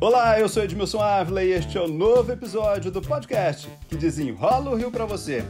Olá, eu sou Edmilson Ávila e este é o novo episódio do podcast que desenrola o Rio para você.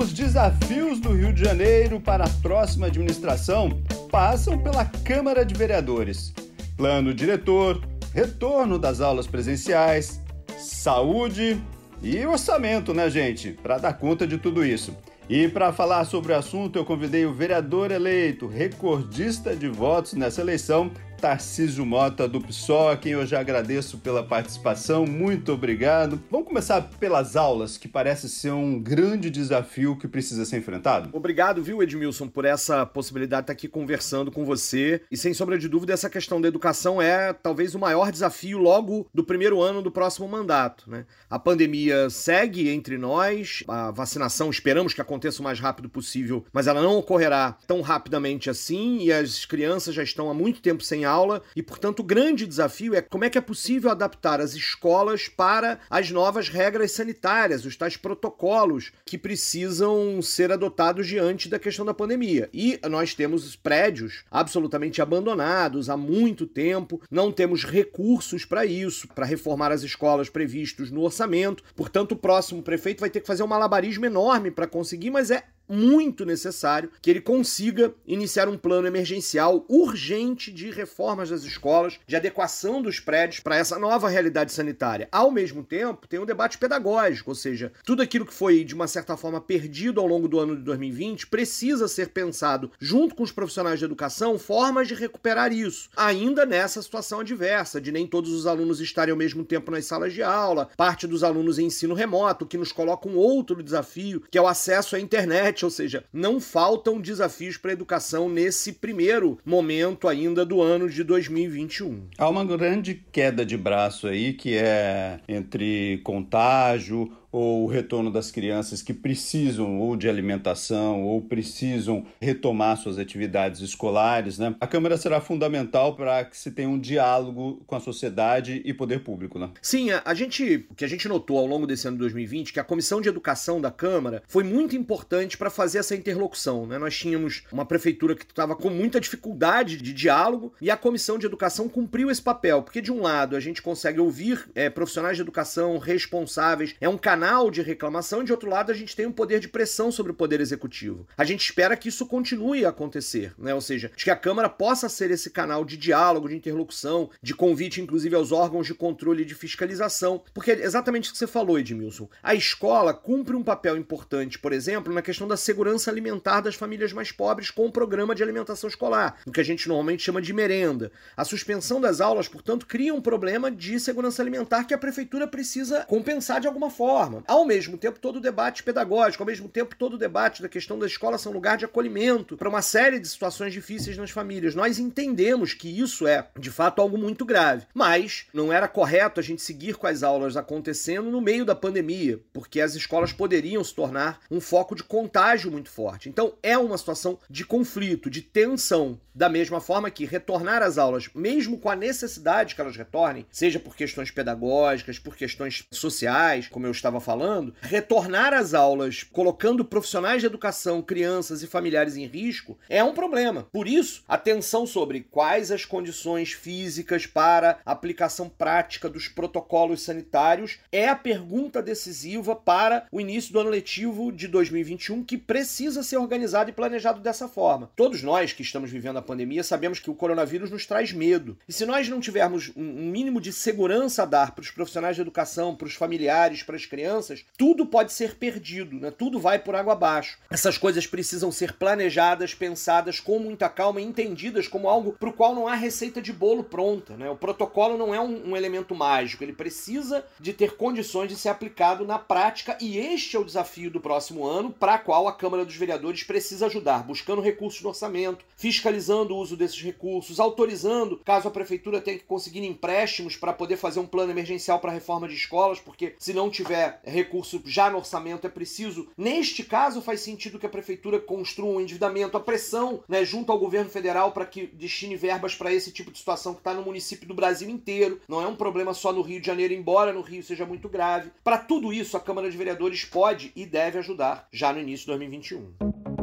Os desafios do Rio de Janeiro para a próxima administração passam pela Câmara de Vereadores. Plano diretor, retorno das aulas presenciais, saúde e orçamento, né, gente? Para dar conta de tudo isso. E para falar sobre o assunto, eu convidei o vereador eleito, recordista de votos nessa eleição, Tarcísio Mota do PSOL, a quem eu já agradeço pela participação. Muito obrigado. Vamos começar pelas aulas, que parece ser um grande desafio que precisa ser enfrentado. Obrigado, viu, Edmilson, por essa possibilidade de estar aqui conversando com você. E sem sombra de dúvida, essa questão da educação é talvez o maior desafio logo do primeiro ano do próximo mandato. Né? A pandemia segue entre nós, a vacinação esperamos que aconteça o mais rápido possível, mas ela não ocorrerá tão rapidamente assim e as crianças já estão há muito tempo sem aula aula e, portanto, o grande desafio é como é que é possível adaptar as escolas para as novas regras sanitárias, os tais protocolos que precisam ser adotados diante da questão da pandemia. E nós temos prédios absolutamente abandonados há muito tempo, não temos recursos para isso, para reformar as escolas previstos no orçamento. Portanto, o próximo prefeito vai ter que fazer um malabarismo enorme para conseguir, mas é muito necessário que ele consiga iniciar um plano emergencial urgente de reformas das escolas, de adequação dos prédios para essa nova realidade sanitária. Ao mesmo tempo, tem um debate pedagógico, ou seja, tudo aquilo que foi de uma certa forma perdido ao longo do ano de 2020 precisa ser pensado junto com os profissionais de educação formas de recuperar isso, ainda nessa situação adversa de nem todos os alunos estarem ao mesmo tempo nas salas de aula, parte dos alunos em ensino remoto, que nos coloca um outro desafio, que é o acesso à internet ou seja, não faltam desafios para a educação nesse primeiro momento ainda do ano de 2021. Há uma grande queda de braço aí que é entre contágio ou o retorno das crianças que precisam ou de alimentação ou precisam retomar suas atividades escolares, né? A Câmara será fundamental para que se tenha um diálogo com a sociedade e poder público, né? Sim, a gente, o que a gente notou ao longo desse ano de 2020 que a Comissão de Educação da Câmara foi muito importante para fazer essa interlocução, né? Nós tínhamos uma prefeitura que estava com muita dificuldade de diálogo e a Comissão de Educação cumpriu esse papel, porque de um lado a gente consegue ouvir é, profissionais de educação responsáveis, é um canal canal de reclamação, e de outro lado, a gente tem um poder de pressão sobre o poder executivo. A gente espera que isso continue a acontecer, né? Ou seja, que a Câmara possa ser esse canal de diálogo, de interlocução, de convite, inclusive, aos órgãos de controle e de fiscalização. Porque é exatamente o que você falou, Edmilson. A escola cumpre um papel importante, por exemplo, na questão da segurança alimentar das famílias mais pobres com o programa de alimentação escolar, o que a gente normalmente chama de merenda. A suspensão das aulas, portanto, cria um problema de segurança alimentar que a prefeitura precisa compensar de alguma forma forma. Ao mesmo tempo, todo o debate pedagógico, ao mesmo tempo, todo o debate da questão da escola ser um lugar de acolhimento para uma série de situações difíceis nas famílias. Nós entendemos que isso é, de fato, algo muito grave. Mas não era correto a gente seguir com as aulas acontecendo no meio da pandemia, porque as escolas poderiam se tornar um foco de contágio muito forte. Então, é uma situação de conflito, de tensão. Da mesma forma que retornar às aulas, mesmo com a necessidade que elas retornem, seja por questões pedagógicas, por questões sociais, como eu estava falando, retornar às aulas colocando profissionais de educação, crianças e familiares em risco é um problema. Por isso, atenção sobre quais as condições físicas para aplicação prática dos protocolos sanitários é a pergunta decisiva para o início do ano letivo de 2021 que precisa ser organizado e planejado dessa forma. Todos nós que estamos vivendo a pandemia sabemos que o coronavírus nos traz medo. E se nós não tivermos um mínimo de segurança a dar para os profissionais de educação, para os familiares, para as crianças, crianças, tudo pode ser perdido, né? Tudo vai por água abaixo. Essas coisas precisam ser planejadas, pensadas com muita calma e entendidas como algo para o qual não há receita de bolo pronta, né? O protocolo não é um, um elemento mágico, ele precisa de ter condições de ser aplicado na prática e este é o desafio do próximo ano, para qual a Câmara dos Vereadores precisa ajudar, buscando recursos no orçamento, fiscalizando o uso desses recursos, autorizando, caso a prefeitura tenha que conseguir empréstimos para poder fazer um plano emergencial para reforma de escolas, porque se não tiver recurso já no orçamento, é preciso. Neste caso, faz sentido que a prefeitura construa um endividamento, a pressão né, junto ao governo federal para que destine verbas para esse tipo de situação que está no município do Brasil inteiro. Não é um problema só no Rio de Janeiro, embora no Rio seja muito grave. Para tudo isso, a Câmara de Vereadores pode e deve ajudar já no início de 2021.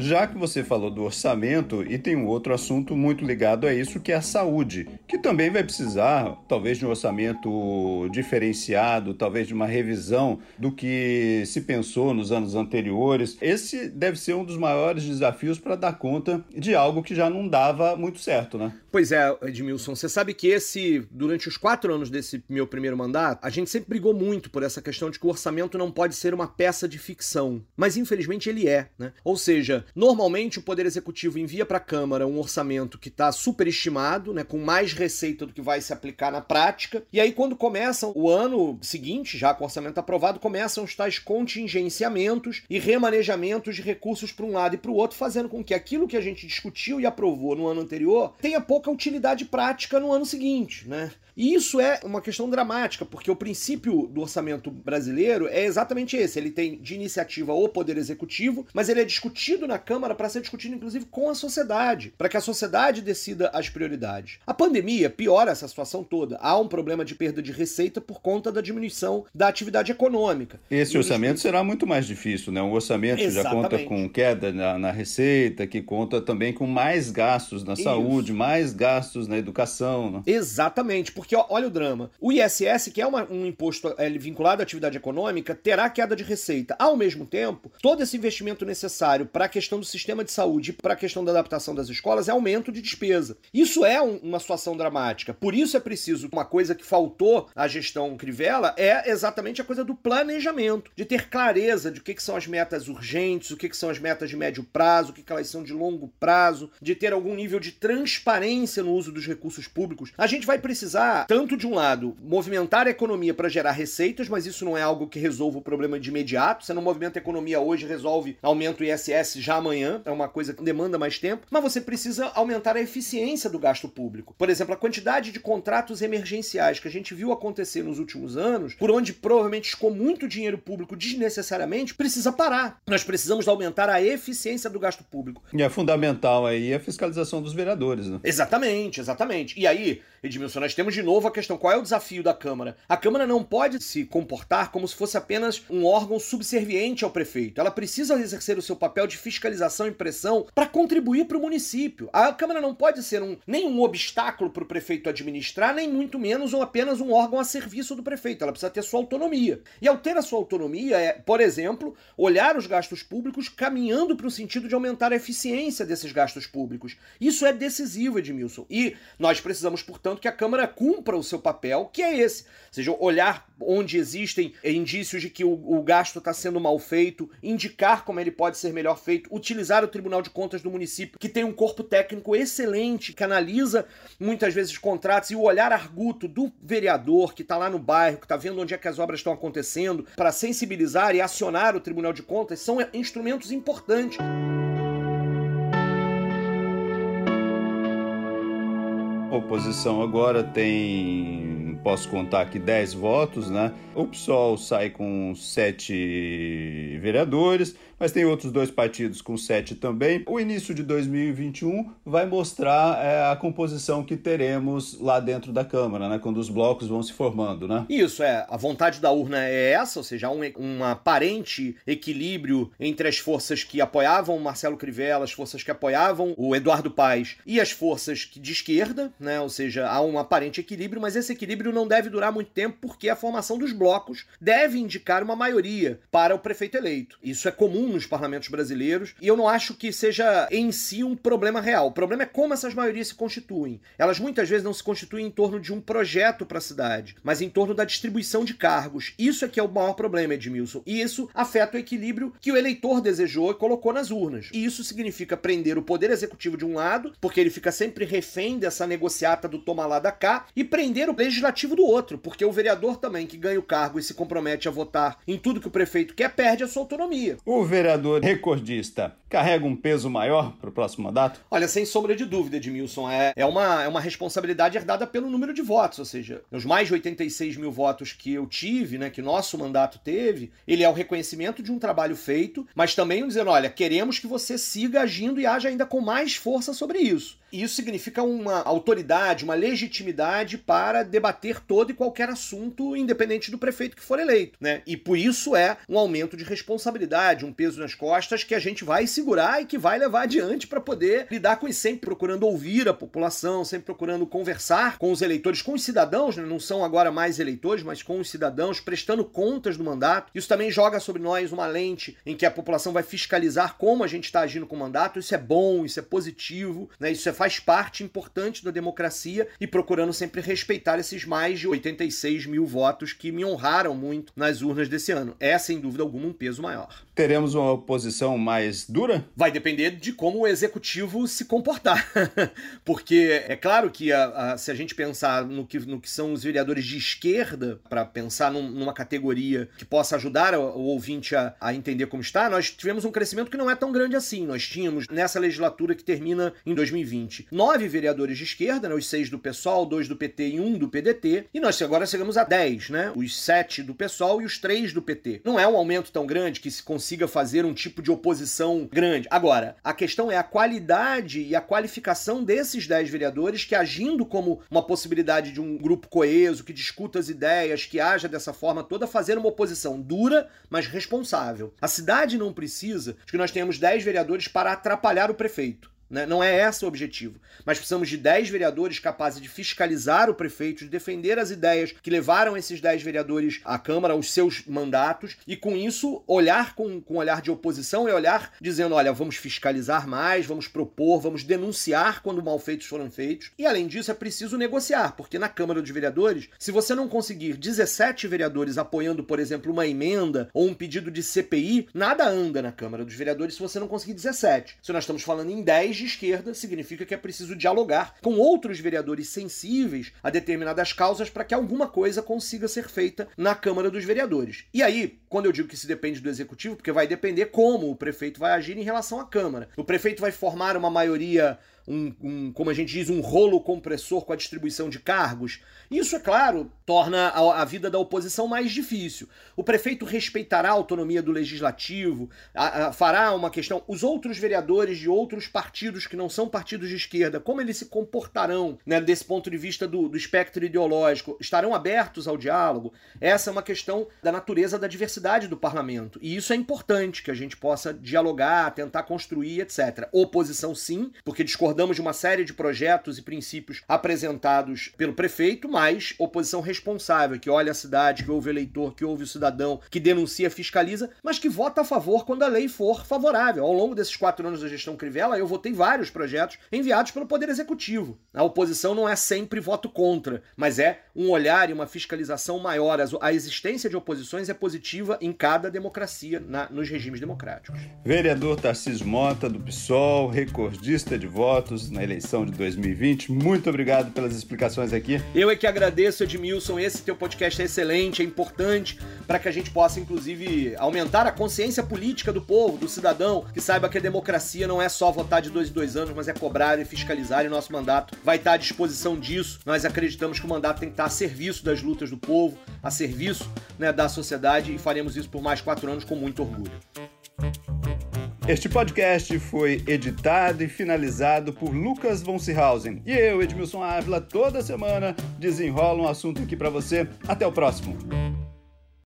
Já que você falou do orçamento, e tem um outro assunto muito ligado a isso, que é a saúde, que também vai precisar, talvez, de um orçamento diferenciado, talvez de uma revisão do que se pensou nos anos anteriores. Esse deve ser um dos maiores desafios para dar conta de algo que já não dava muito certo, né? Pois é, Edmilson, você sabe que esse, durante os quatro anos desse meu primeiro mandato, a gente sempre brigou muito por essa questão de que o orçamento não pode ser uma peça de ficção. Mas infelizmente ele é, né? Ou seja, Normalmente o Poder Executivo envia para a Câmara um orçamento que está superestimado, né, com mais receita do que vai se aplicar na prática. E aí quando começam o ano seguinte, já com o orçamento aprovado, começam os tais contingenciamentos e remanejamentos de recursos para um lado e para o outro, fazendo com que aquilo que a gente discutiu e aprovou no ano anterior tenha pouca utilidade prática no ano seguinte, né? E isso é uma questão dramática, porque o princípio do orçamento brasileiro é exatamente esse. Ele tem de iniciativa o poder executivo, mas ele é discutido na Câmara para ser discutido, inclusive, com a sociedade, para que a sociedade decida as prioridades. A pandemia piora essa situação toda. Há um problema de perda de receita por conta da diminuição da atividade econômica. Esse orçamento será muito mais difícil, né? Um orçamento exatamente. já conta com queda na, na, receita, que conta também com mais gastos na isso. saúde, mais gastos na educação. Né? Exatamente, porque ó, olha o drama. O ISS, que é uma, um imposto é, vinculado à atividade econômica, terá queda de receita. Ao mesmo tempo, todo esse investimento necessário para a questão do sistema de saúde e para a questão da adaptação das escolas é aumento de despesa. Isso é um, uma situação dramática. Por isso é preciso uma coisa que faltou à gestão Crivella é exatamente a coisa do planejamento, de ter clareza de o que, que são as metas urgentes, o que, que são as metas de médio prazo, o que, que elas são de longo prazo, de ter algum nível de transparência no uso dos recursos públicos. A gente vai precisar tanto de um lado, movimentar a economia para gerar receitas, mas isso não é algo que resolva o problema de imediato. Você não movimenta a economia hoje, resolve aumento ISS já amanhã, é uma coisa que demanda mais tempo, mas você precisa aumentar a eficiência do gasto público. Por exemplo, a quantidade de contratos emergenciais que a gente viu acontecer nos últimos anos, por onde provavelmente escou muito dinheiro público desnecessariamente, precisa parar. Nós precisamos aumentar a eficiência do gasto público. E é fundamental aí a fiscalização dos vereadores, né? Exatamente, exatamente. E aí, Edmilson, nós temos de novo a questão: qual é o desafio da Câmara? A Câmara não pode se comportar como se fosse apenas um órgão subserviente ao prefeito. Ela precisa exercer o seu papel de fiscalização e pressão para contribuir para o município. A Câmara não pode ser um, nem um obstáculo para o prefeito administrar, nem muito menos ou apenas um órgão a serviço do prefeito. Ela precisa ter sua autonomia. E ao ter a sua autonomia, é, por exemplo, olhar os gastos públicos caminhando para o sentido de aumentar a eficiência desses gastos públicos. Isso é decisivo, Edmilson. E nós precisamos, portanto, que a Câmara cumpra o seu papel, que é esse. Ou seja, olhar onde existem indícios de que o, o gasto está sendo mal feito, indicar como ele pode ser melhor feito, utilizar o Tribunal de Contas do município, que tem um corpo técnico excelente, que analisa muitas vezes contratos, e o olhar arguto do vereador que está lá no bairro, que está vendo onde é que as obras estão acontecendo, para sensibilizar e acionar o Tribunal de Contas, são instrumentos importantes. A oposição agora tem, posso contar aqui, 10 votos, né? O PSOL sai com 7 vereadores, mas tem outros dois partidos com sete também. O início de 2021 vai mostrar é, a composição que teremos lá dentro da Câmara, né? Quando os blocos vão se formando, né? Isso, é. A vontade da urna é essa, ou seja, um, um aparente equilíbrio entre as forças que apoiavam Marcelo Crivella, as forças que apoiavam o Eduardo Paes e as forças de esquerda, né? Ou seja, há um aparente equilíbrio, mas esse equilíbrio não deve durar muito tempo porque a formação dos blocos deve indicar uma maioria para o prefeito eleito. Isso é comum nos parlamentos brasileiros, e eu não acho que seja em si um problema real. O problema é como essas maiorias se constituem. Elas muitas vezes não se constituem em torno de um projeto para a cidade, mas em torno da distribuição de cargos. Isso é que é o maior problema, Edmilson. E isso afeta o equilíbrio que o eleitor desejou e colocou nas urnas. E isso significa prender o poder executivo de um lado, porque ele fica sempre refém dessa negociata do toma lá da cá, e prender o legislativo do outro, porque o vereador também que ganha o cargo e se compromete a votar em tudo que o prefeito quer perde a sua autonomia. O vereador recordista carrega um peso maior para o próximo mandato? Olha, sem sombra de dúvida, Edmilson, é, é, uma, é uma responsabilidade herdada pelo número de votos, ou seja, os mais de 86 mil votos que eu tive, né, que nosso mandato teve, ele é o reconhecimento de um trabalho feito, mas também dizendo, olha, queremos que você siga agindo e haja ainda com mais força sobre isso. E isso significa uma autoridade, uma legitimidade para debater todo e qualquer assunto, independente do prefeito que for eleito. Né? E por isso é um aumento de responsabilidade, um peso nas costas que a gente vai segurar e que vai levar adiante para poder lidar com isso, sempre procurando ouvir a população, sempre procurando conversar com os eleitores, com os cidadãos, né? não são agora mais eleitores, mas com os cidadãos, prestando contas do mandato. Isso também joga sobre nós uma lente em que a população vai fiscalizar como a gente está agindo com o mandato. Isso é bom, isso é positivo, né? isso é faz parte importante da democracia e procurando sempre respeitar esses mais de 86 mil votos que me honraram muito nas urnas desse ano. É, sem dúvida alguma, um peso maior. Teremos uma oposição mais dura? Vai depender de como o executivo se comportar. Porque é claro que a, a, se a gente pensar no que, no que são os vereadores de esquerda, para pensar num, numa categoria que possa ajudar o, o ouvinte a, a entender como está, nós tivemos um crescimento que não é tão grande assim. Nós tínhamos, nessa legislatura que termina em 2020, nove vereadores de esquerda, né, os seis do PSOL, dois do PT e um do PDT, e nós agora chegamos a dez, né, os sete do PSOL e os três do PT. Não é um aumento tão grande que se consiga fazer um tipo de oposição grande. Agora, a questão é a qualidade e a qualificação desses dez vereadores que, agindo como uma possibilidade de um grupo coeso, que discuta as ideias, que haja dessa forma toda, fazer uma oposição dura, mas responsável. A cidade não precisa de que nós tenhamos dez vereadores para atrapalhar o prefeito. Né? Não é esse o objetivo. Mas precisamos de 10 vereadores capazes de fiscalizar o prefeito, de defender as ideias que levaram esses 10 vereadores à Câmara, aos seus mandatos, e com isso olhar com, com olhar de oposição e olhar dizendo: olha, vamos fiscalizar mais, vamos propor, vamos denunciar quando malfeitos foram feitos. E além disso, é preciso negociar, porque na Câmara dos Vereadores, se você não conseguir 17 vereadores apoiando, por exemplo, uma emenda ou um pedido de CPI, nada anda na Câmara dos Vereadores se você não conseguir 17. Se nós estamos falando em 10 de esquerda, significa que é preciso dialogar com outros vereadores sensíveis a determinadas causas para que alguma coisa consiga ser feita na Câmara dos Vereadores. E aí, quando eu digo que se depende do executivo, porque vai depender como o prefeito vai agir em relação à Câmara. O prefeito vai formar uma maioria um, um, como a gente diz, um rolo compressor com a distribuição de cargos. Isso, é claro, torna a, a vida da oposição mais difícil. O prefeito respeitará a autonomia do legislativo, a, a, fará uma questão. Os outros vereadores de outros partidos que não são partidos de esquerda, como eles se comportarão né, desse ponto de vista do, do espectro ideológico? Estarão abertos ao diálogo? Essa é uma questão da natureza da diversidade do parlamento. E isso é importante que a gente possa dialogar, tentar construir, etc. Oposição, sim, porque discordamos discordamos de uma série de projetos e princípios apresentados pelo prefeito, mas oposição responsável, que olha a cidade, que ouve o eleitor, que ouve o cidadão, que denuncia, fiscaliza, mas que vota a favor quando a lei for favorável. Ao longo desses quatro anos da gestão Crivella, eu votei vários projetos enviados pelo Poder Executivo. A oposição não é sempre voto contra, mas é um olhar e uma fiscalização maior. A existência de oposições é positiva em cada democracia, na, nos regimes democráticos. Vereador Tarcísio Mota, do PSOL, recordista de votos votos na eleição de 2020. Muito obrigado pelas explicações aqui. Eu é que agradeço, Edmilson. Esse teu podcast é excelente, é importante para que a gente possa, inclusive, aumentar a consciência política do povo, do cidadão, que saiba que a democracia não é só votar de dois em dois anos, mas é cobrar e fiscalizar. E nosso mandato vai estar à disposição disso. Nós acreditamos que o mandato tem que estar a serviço das lutas do povo, a serviço né, da sociedade e faremos isso por mais quatro anos com muito orgulho. Este podcast foi editado e finalizado por Lucas von Seehausen. E eu, Edmilson Ávila, toda semana desenrola um assunto aqui para você. Até o próximo.